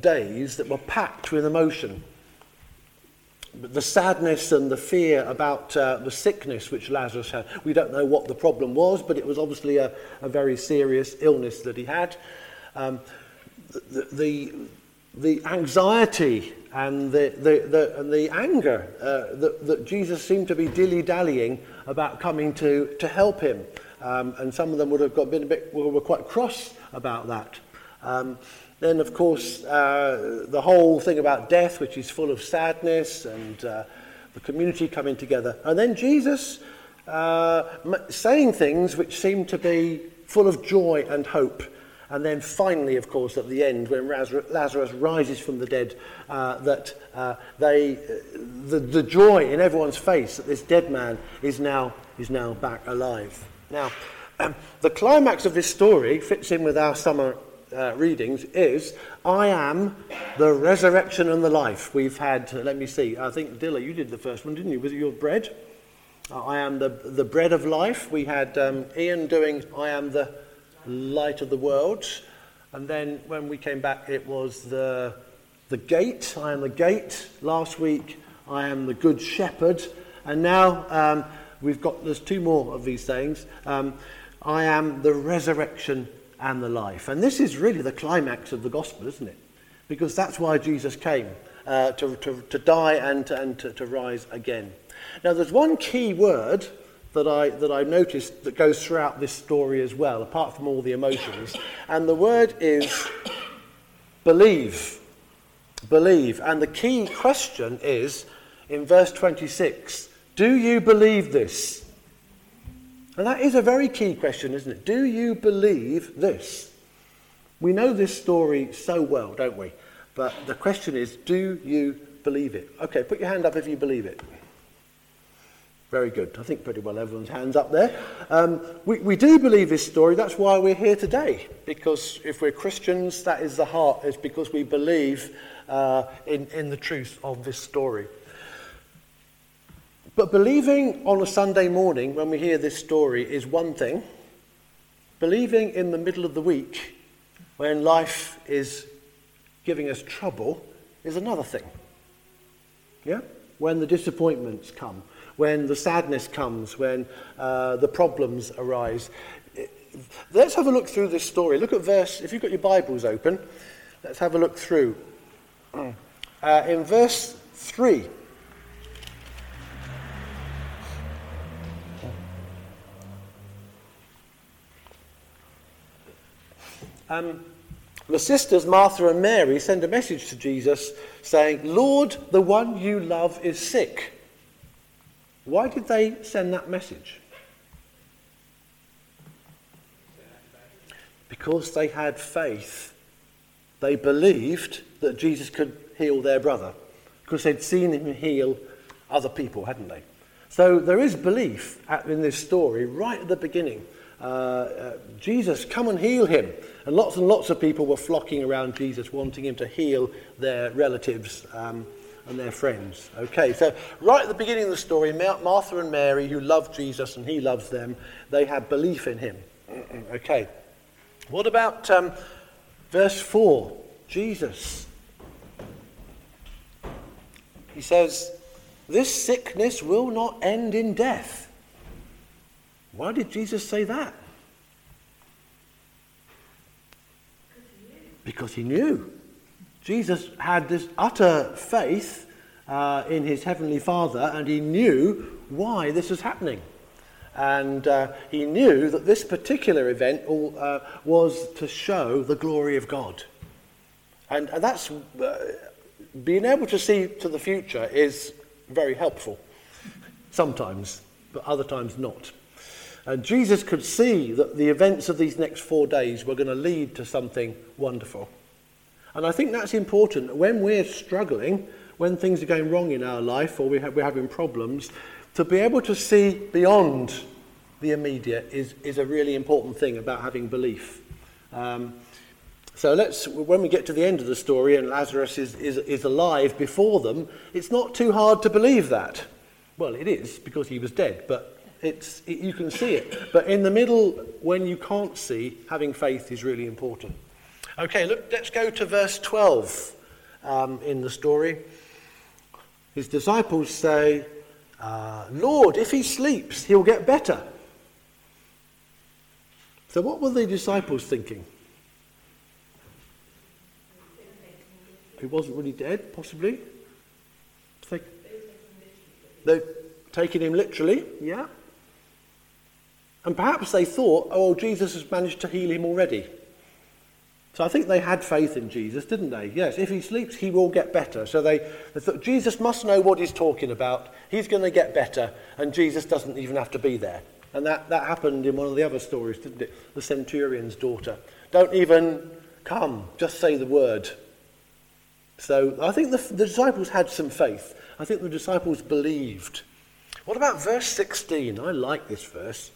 days that were packed with emotion. The sadness and the fear about uh, the sickness which Lazarus had. We don't know what the problem was, but it was obviously a, a very serious illness that he had. Um, the, the, the anxiety and the, the, the, and the anger uh, that, that Jesus seemed to be dilly dallying about coming to, to help him. Um, and some of them would have got, been a bit, were quite cross about that. Um, then, of course, uh, the whole thing about death, which is full of sadness and uh, the community coming together. And then Jesus uh, saying things which seem to be full of joy and hope. And then finally, of course, at the end, when Lazarus rises from the dead, uh, that uh, they, the, the joy in everyone's face that this dead man is now, is now back alive. Now, um, the climax of this story fits in with our summer uh, readings is I am the resurrection and the life. We've had, uh, let me see, I think Dilla, you did the first one, didn't you? Was it your bread? Uh, I am the, the bread of life. We had um, Ian doing I am the light of the world. And then when we came back, it was the, the gate. I am the gate. Last week, I am the good shepherd. And now um, we've got, there's two more of these sayings. Um, I am the resurrection and the life. And this is really the climax of the gospel, isn't it? Because that's why Jesus came uh, to, to, to die and, and to, to rise again. Now, there's one key word that I, that I noticed that goes throughout this story as well, apart from all the emotions. And the word is believe. Believe. And the key question is in verse 26 Do you believe this? And that is a very key question, isn't it? Do you believe this? We know this story so well, don't we? But the question is, do you believe it? Okay, put your hand up if you believe it. Very good. I think pretty well everyone's hands up there. Um, we, we do believe this story. That's why we're here today. Because if we're Christians, that is the heart. It's because we believe uh, in, in the truth of this story. But believing on a Sunday morning when we hear this story is one thing. Believing in the middle of the week when life is giving us trouble is another thing. Yeah? When the disappointments come when the sadness comes, when uh, the problems arise. Let's have a look through this story. Look at verse, if you've got your Bibles open, let's have a look through. Uh, in verse 3, um, the sisters, Martha and Mary, send a message to Jesus saying, Lord, the one you love is sick. Why did they send that message? Because they had faith. They believed that Jesus could heal their brother. Because they'd seen him heal other people, hadn't they? So there is belief in this story right at the beginning. Uh, uh, Jesus, come and heal him. And lots and lots of people were flocking around Jesus, wanting him to heal their relatives. Um, and their friends. Okay, so right at the beginning of the story, Martha and Mary, who love Jesus and he loves them, they have belief in him. okay, what about um, verse 4? Jesus. He says, This sickness will not end in death. Why did Jesus say that? Because he knew. Jesus had this utter faith uh, in his heavenly Father, and he knew why this was happening. And uh, he knew that this particular event uh, was to show the glory of God. And, and that's uh, being able to see to the future is very helpful, sometimes, but other times not. And Jesus could see that the events of these next four days were going to lead to something wonderful. And I think that's important. When we're struggling, when things are going wrong in our life or we we're having problems, to be able to see beyond the immediate is, is a really important thing about having belief. Um, so let's, when we get to the end of the story and Lazarus is, is, is alive before them, it's not too hard to believe that. Well, it is because he was dead, but it's, it, you can see it. But in the middle, when you can't see, having faith is really important. Okay, look, let's go to verse 12 um, in the story. His disciples say, uh, Lord, if he sleeps, he'll get better. So, what were the disciples thinking? He wasn't really dead, possibly. They're taking him literally, yeah. And perhaps they thought, oh, well, Jesus has managed to heal him already. So I think they had faith in Jesus, didn't they? Yes, if he sleeps, he will get better. So they, they thought, Jesus must know what he's talking about. He's going to get better, and Jesus doesn't even have to be there. And that, that happened in one of the other stories, didn't it? The centurion's daughter. Don't even come, just say the word. So I think the, the disciples had some faith. I think the disciples believed. What about verse 16? I like this verse.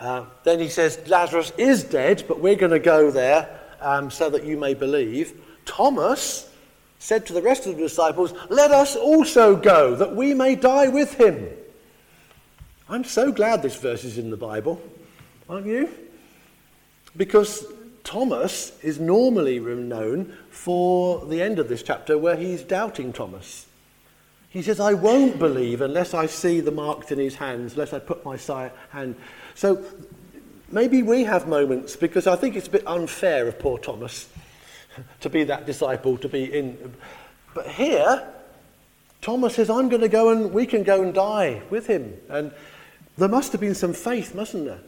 Uh, then he says, Lazarus is dead, but we're going to go there um, so that you may believe. Thomas said to the rest of the disciples, Let us also go, that we may die with him. I'm so glad this verse is in the Bible, aren't you? Because Thomas is normally known for the end of this chapter where he's doubting Thomas. He says, I won't believe unless I see the marks in his hands, unless I put my hand. So maybe we have moments, because I think it's a bit unfair of poor Thomas to be that disciple, to be in. But here, Thomas says, I'm going to go and we can go and die with him. And there must have been some faith, mustn't there?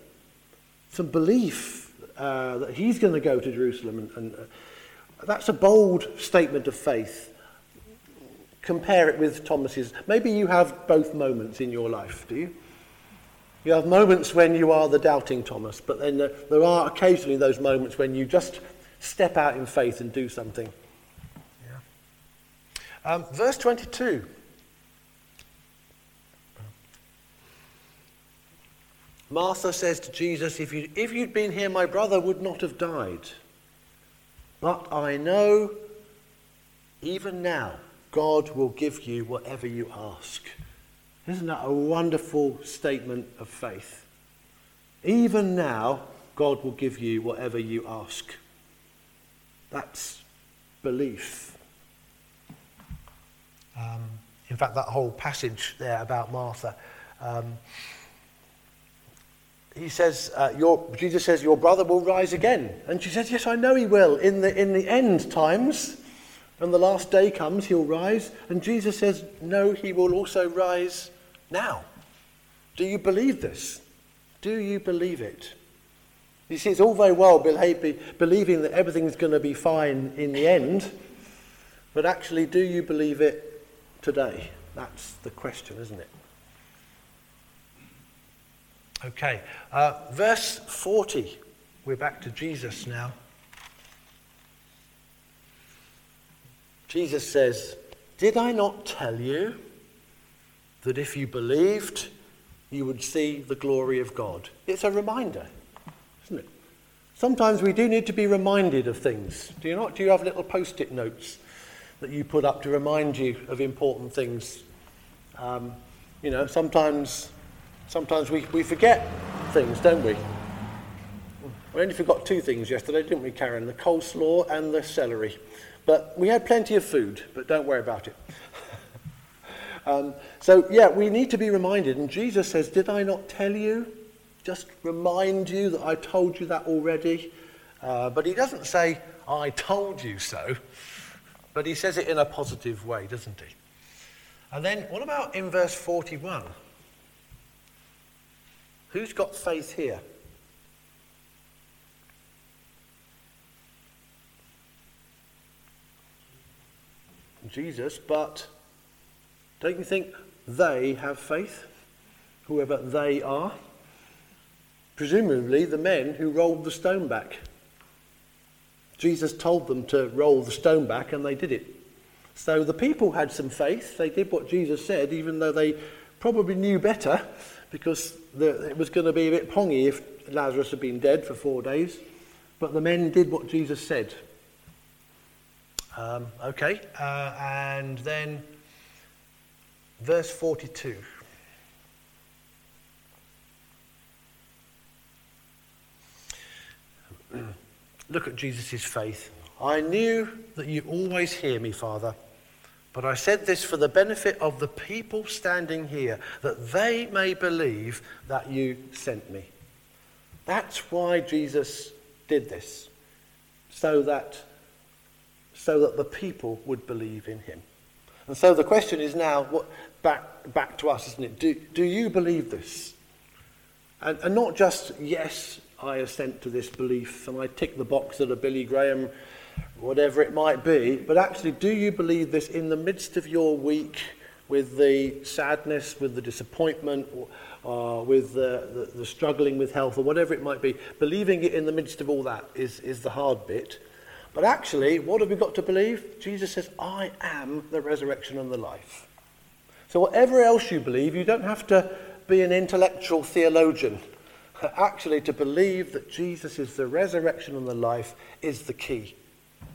Some belief uh, that he's going to go to Jerusalem. And, and uh, that's a bold statement of faith. Compare it with Thomas's. Maybe you have both moments in your life, do you? You have moments when you are the doubting Thomas, but then there, are occasionally those moments when you just step out in faith and do something. Yeah. Um, verse 22. Martha says to Jesus, if you'd, if you'd been here, my brother would not have died. But I know even now God will give you whatever you ask. Isn't that a wonderful statement of faith? Even now, God will give you whatever you ask. That's belief. Um, in fact, that whole passage there about Martha. Um, he says, uh, your, Jesus says, Your brother will rise again. And she says, Yes, I know he will. In the, in the end times, when the last day comes, he'll rise. And Jesus says, No, he will also rise now. Do you believe this? Do you believe it? You see, it's all very well believing that everything's going to be fine in the end, but actually, do you believe it today? That's the question, isn't it? Okay, uh, verse 40. We're back to Jesus now. Jesus says, Did I not tell you that if you believed, you would see the glory of God? It's a reminder, isn't it? Sometimes we do need to be reminded of things. Do you not? Do you have little post it notes that you put up to remind you of important things? Um, you know, sometimes Sometimes we, we forget things, don't we? We only forgot two things yesterday, didn't we, Karen? The coleslaw and the celery. But we had plenty of food, but don't worry about it. um, so, yeah, we need to be reminded. And Jesus says, Did I not tell you? Just remind you that I told you that already. Uh, but he doesn't say, I told you so. But he says it in a positive way, doesn't he? And then, what about in verse 41? Who's got faith here? Jesus, but don't you think they have faith? Whoever they are? Presumably the men who rolled the stone back. Jesus told them to roll the stone back and they did it. So the people had some faith. They did what Jesus said, even though they probably knew better because the, it was going to be a bit pongy if Lazarus had been dead for four days. But the men did what Jesus said. Um, okay, uh, and then verse 42. look at Jesus' faith. I knew that you always hear me, Father, but I said this for the benefit of the people standing here, that they may believe that you sent me. That's why Jesus did this, so that, so that the people would believe in him. And so the question is now, what, back, back to us, isn't it? Do, do you believe this? And, and not just, yes, I assent to this belief and I tick the box that a Billy Graham, whatever it might be, but actually, do you believe this in the midst of your week with the sadness, with the disappointment, uh, with the, the, the struggling with health, or whatever it might be? Believing it in the midst of all that is, is the hard bit. But actually, what have we got to believe? Jesus says, I am the resurrection and the life. So, whatever else you believe, you don't have to be an intellectual theologian. Actually, to believe that Jesus is the resurrection and the life is the key,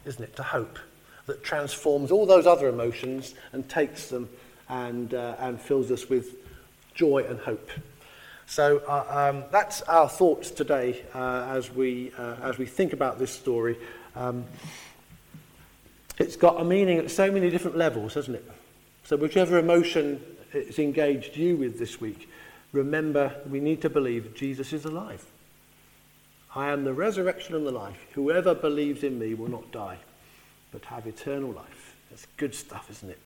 isn't it? To hope that transforms all those other emotions and takes them and, uh, and fills us with joy and hope. So uh, um, that's our thoughts today uh, as, we, uh, as we think about this story. Um, it's got a meaning at so many different levels, hasn't it? So whichever emotion it's engaged you with this week, remember we need to believe Jesus is alive. I am the resurrection and the life. Whoever believes in me will not die, but have eternal life. That's good stuff, isn't it?